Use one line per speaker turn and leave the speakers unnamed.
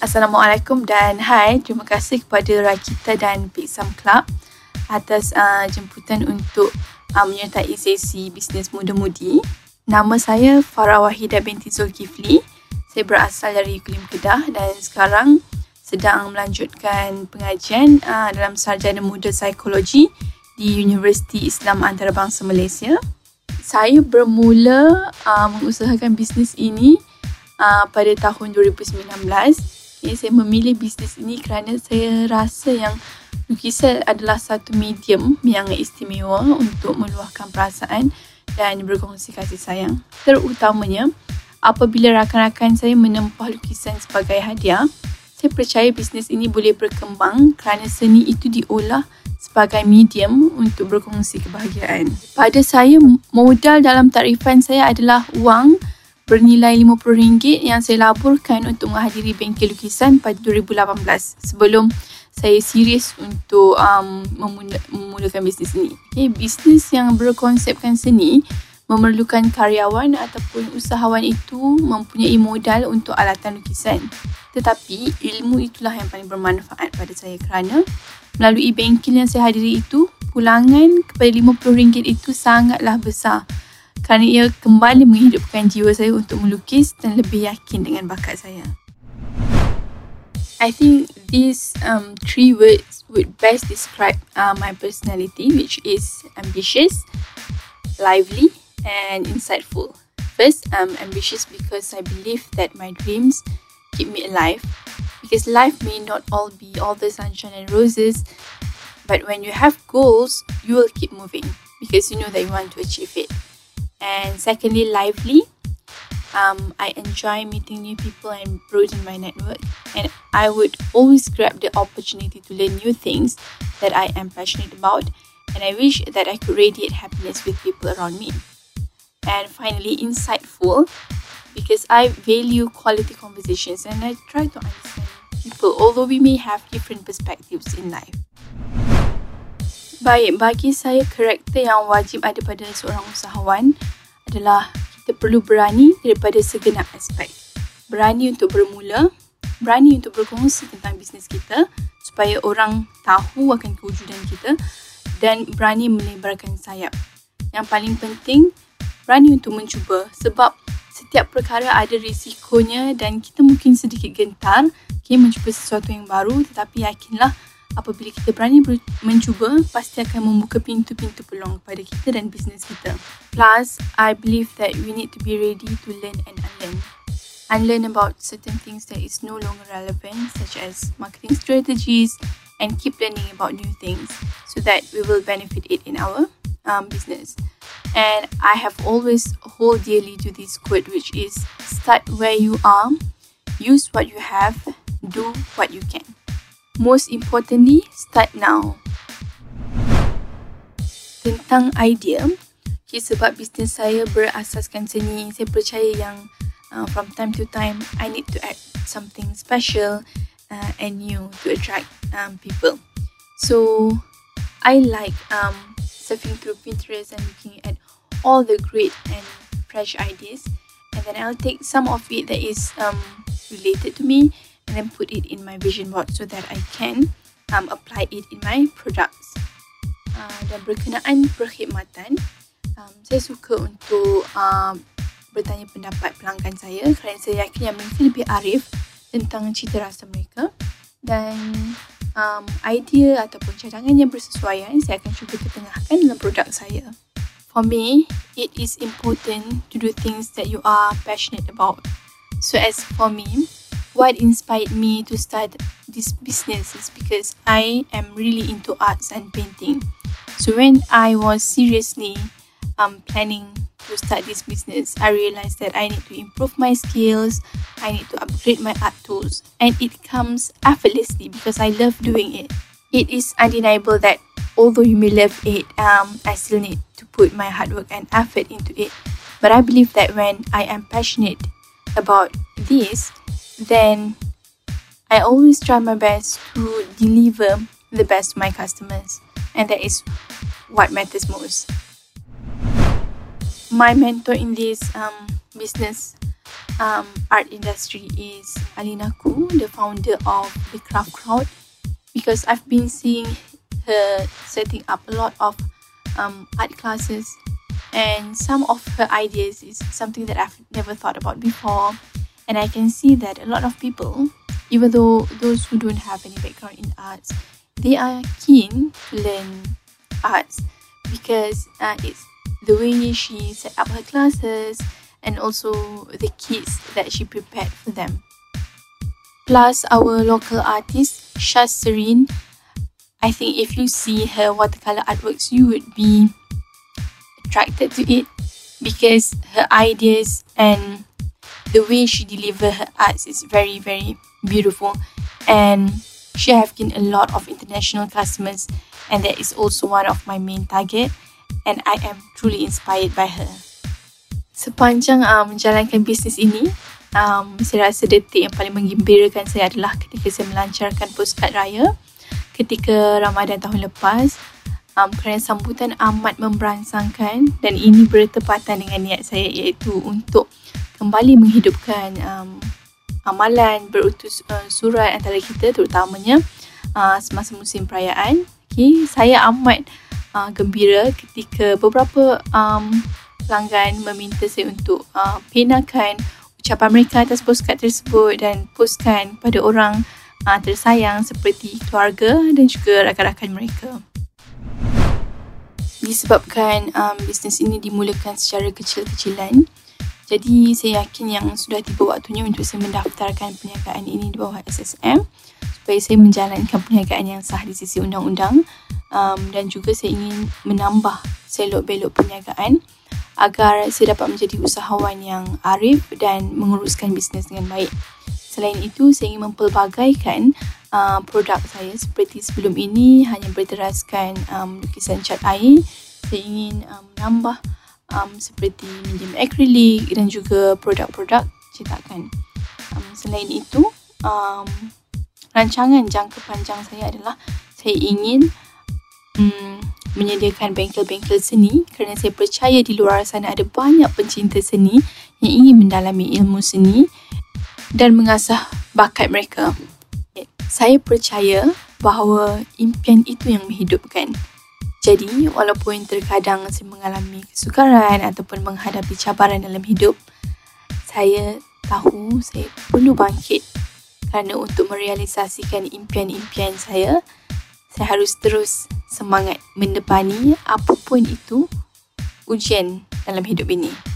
Assalamualaikum dan hai. Terima kasih kepada Rakita dan Pixam Club atas uh, jemputan untuk uh, menyertai sesi bisnes muda-mudi. Nama saya Farah Wahidah binti Zulkifli. Saya berasal dari Kulim Kedah dan sekarang sedang melanjutkan pengajian uh, dalam sarjana muda psikologi di Universiti Islam Antarabangsa Malaysia. Saya bermula uh, mengusahakan bisnes ini uh, pada tahun 2019 Okay, saya memilih bisnes ini kerana saya rasa yang lukisan adalah satu medium yang istimewa untuk meluahkan perasaan dan berkongsi kasih sayang. Terutamanya, apabila rakan-rakan saya menempah lukisan sebagai hadiah, saya percaya bisnes ini boleh berkembang kerana seni itu diolah sebagai medium untuk berkongsi kebahagiaan. Pada saya, modal dalam tarifan saya adalah wang bernilai RM50 yang saya laburkan untuk menghadiri bengkel lukisan pada 2018 sebelum saya serius untuk um, memula- memulakan bisnes ini. Okay, bisnes yang berkonsepkan seni memerlukan karyawan ataupun usahawan itu mempunyai modal untuk alatan lukisan. Tetapi ilmu itulah yang paling bermanfaat pada saya kerana melalui bengkel yang saya hadiri itu, pulangan kepada RM50 itu sangatlah besar kerana ia kembali menghidupkan jiwa saya untuk melukis dan lebih yakin dengan bakat saya. I think these um, three words would best describe uh, my personality, which is ambitious, lively, and insightful. First, I'm ambitious because I believe that my dreams keep me alive. Because life may not all be all the sunshine and roses, but when you have goals, you will keep moving because you know that you want to achieve it. And secondly, lively. Um, I enjoy meeting new people and broaden my network. And I would always grab the opportunity to learn new things that I am passionate about. And I wish that I could radiate happiness with people around me. And finally, insightful because I value quality conversations and I try to understand people, although we may have different perspectives in life. Baik, bagi saya karakter yang wajib ada pada seorang usahawan adalah kita perlu berani daripada segenap aspek. Berani untuk bermula, berani untuk berkongsi tentang bisnes kita supaya orang tahu akan kewujudan kita dan berani melebarkan sayap. Yang paling penting, berani untuk mencuba sebab setiap perkara ada risikonya dan kita mungkin sedikit gentar okay, mencuba sesuatu yang baru tetapi yakinlah apabila kita berani mencuba, pasti akan membuka pintu-pintu peluang kepada kita dan bisnes kita. Plus, I believe that we need to be ready to learn and unlearn. Unlearn about certain things that is no longer relevant, such as marketing strategies, and keep learning about new things so that we will benefit it in our um, business. And I have always hold dearly to this quote, which is start where you are, use what you have, do what you can. Most importantly, start now. Tentang idea, okay, sebab bisnes saya berasaskan seni, saya percaya yang uh, from time to time, I need to add something special uh, and new to attract um, people. So, I like um, surfing through Pinterest and looking at all the great and fresh ideas. And then I'll take some of it that is um, related to me and then put it in my vision board so that I can um, apply it in my products. Uh, dan berkenaan perkhidmatan, um, saya suka untuk um, bertanya pendapat pelanggan saya kerana saya yakin yang mereka lebih arif tentang cita rasa mereka dan um, idea ataupun cadangan yang bersesuaian saya akan cuba ketengahkan dalam produk saya. For me, it is important to do things that you are passionate about. So as for me, what inspired me to start this business is because I am really into arts and painting. So when I was seriously um, planning to start this business, I realized that I need to improve my skills, I need to upgrade my art tools, and it comes effortlessly because I love doing it. It is undeniable that although you may love it, um, I still need to put my hard work and effort into it. But I believe that when I am passionate about this, then I always try my best to deliver the best to my customers, and that is what matters most. My mentor in this um, business um, art industry is Alina Ku, the founder of the Craft Crowd, because I've been seeing her setting up a lot of um, art classes, and some of her ideas is something that I've never thought about before. And I can see that a lot of people, even though those who don't have any background in arts, they are keen to learn arts because uh, it's the way she set up her classes and also the kids that she prepared for them. Plus, our local artist, Shaz Serene, I think if you see her watercolor artworks, you would be attracted to it because her ideas and the way she deliver her arts is very, very beautiful. And she have gained a lot of international customers and that is also one of my main target and I am truly inspired by her. Sepanjang uh, menjalankan bisnes ini, um, saya rasa detik yang paling menggembirakan saya adalah ketika saya melancarkan postcard raya ketika Ramadan tahun lepas um, kerana sambutan amat memberangsangkan dan ini bertepatan dengan niat saya iaitu untuk kembali menghidupkan um, amalan berutus uh, surat antara kita terutamanya uh, semasa musim perayaan. Okay, saya amat uh, gembira ketika beberapa um, pelanggan meminta saya untuk uh, penakan ucapan mereka atas postcard tersebut dan postkan pada orang uh, tersayang seperti keluarga dan juga rakan-rakan mereka. Disebabkan um, bisnes ini dimulakan secara kecil-kecilan, jadi saya yakin yang sudah tiba waktunya untuk saya mendaftarkan perniagaan ini di bawah SSM supaya saya menjalankan perniagaan yang sah di sisi undang-undang um, dan juga saya ingin menambah selok belok perniagaan agar saya dapat menjadi usahawan yang arif dan menguruskan bisnes dengan baik. Selain itu, saya ingin mempelbagaikan uh, produk saya seperti sebelum ini hanya berteraskan um, lukisan cat air. Saya ingin um, menambah um, seperti medium acrylic dan juga produk-produk cetakan. Um, selain itu, um, rancangan jangka panjang saya adalah saya ingin um, menyediakan bengkel-bengkel seni kerana saya percaya di luar sana ada banyak pencinta seni yang ingin mendalami ilmu seni dan mengasah bakat mereka. Saya percaya bahawa impian itu yang menghidupkan. Jadi, walaupun terkadang saya mengalami kesukaran ataupun menghadapi cabaran dalam hidup, saya tahu saya perlu bangkit kerana untuk merealisasikan impian-impian saya, saya harus terus semangat mendepani apapun itu ujian dalam hidup ini.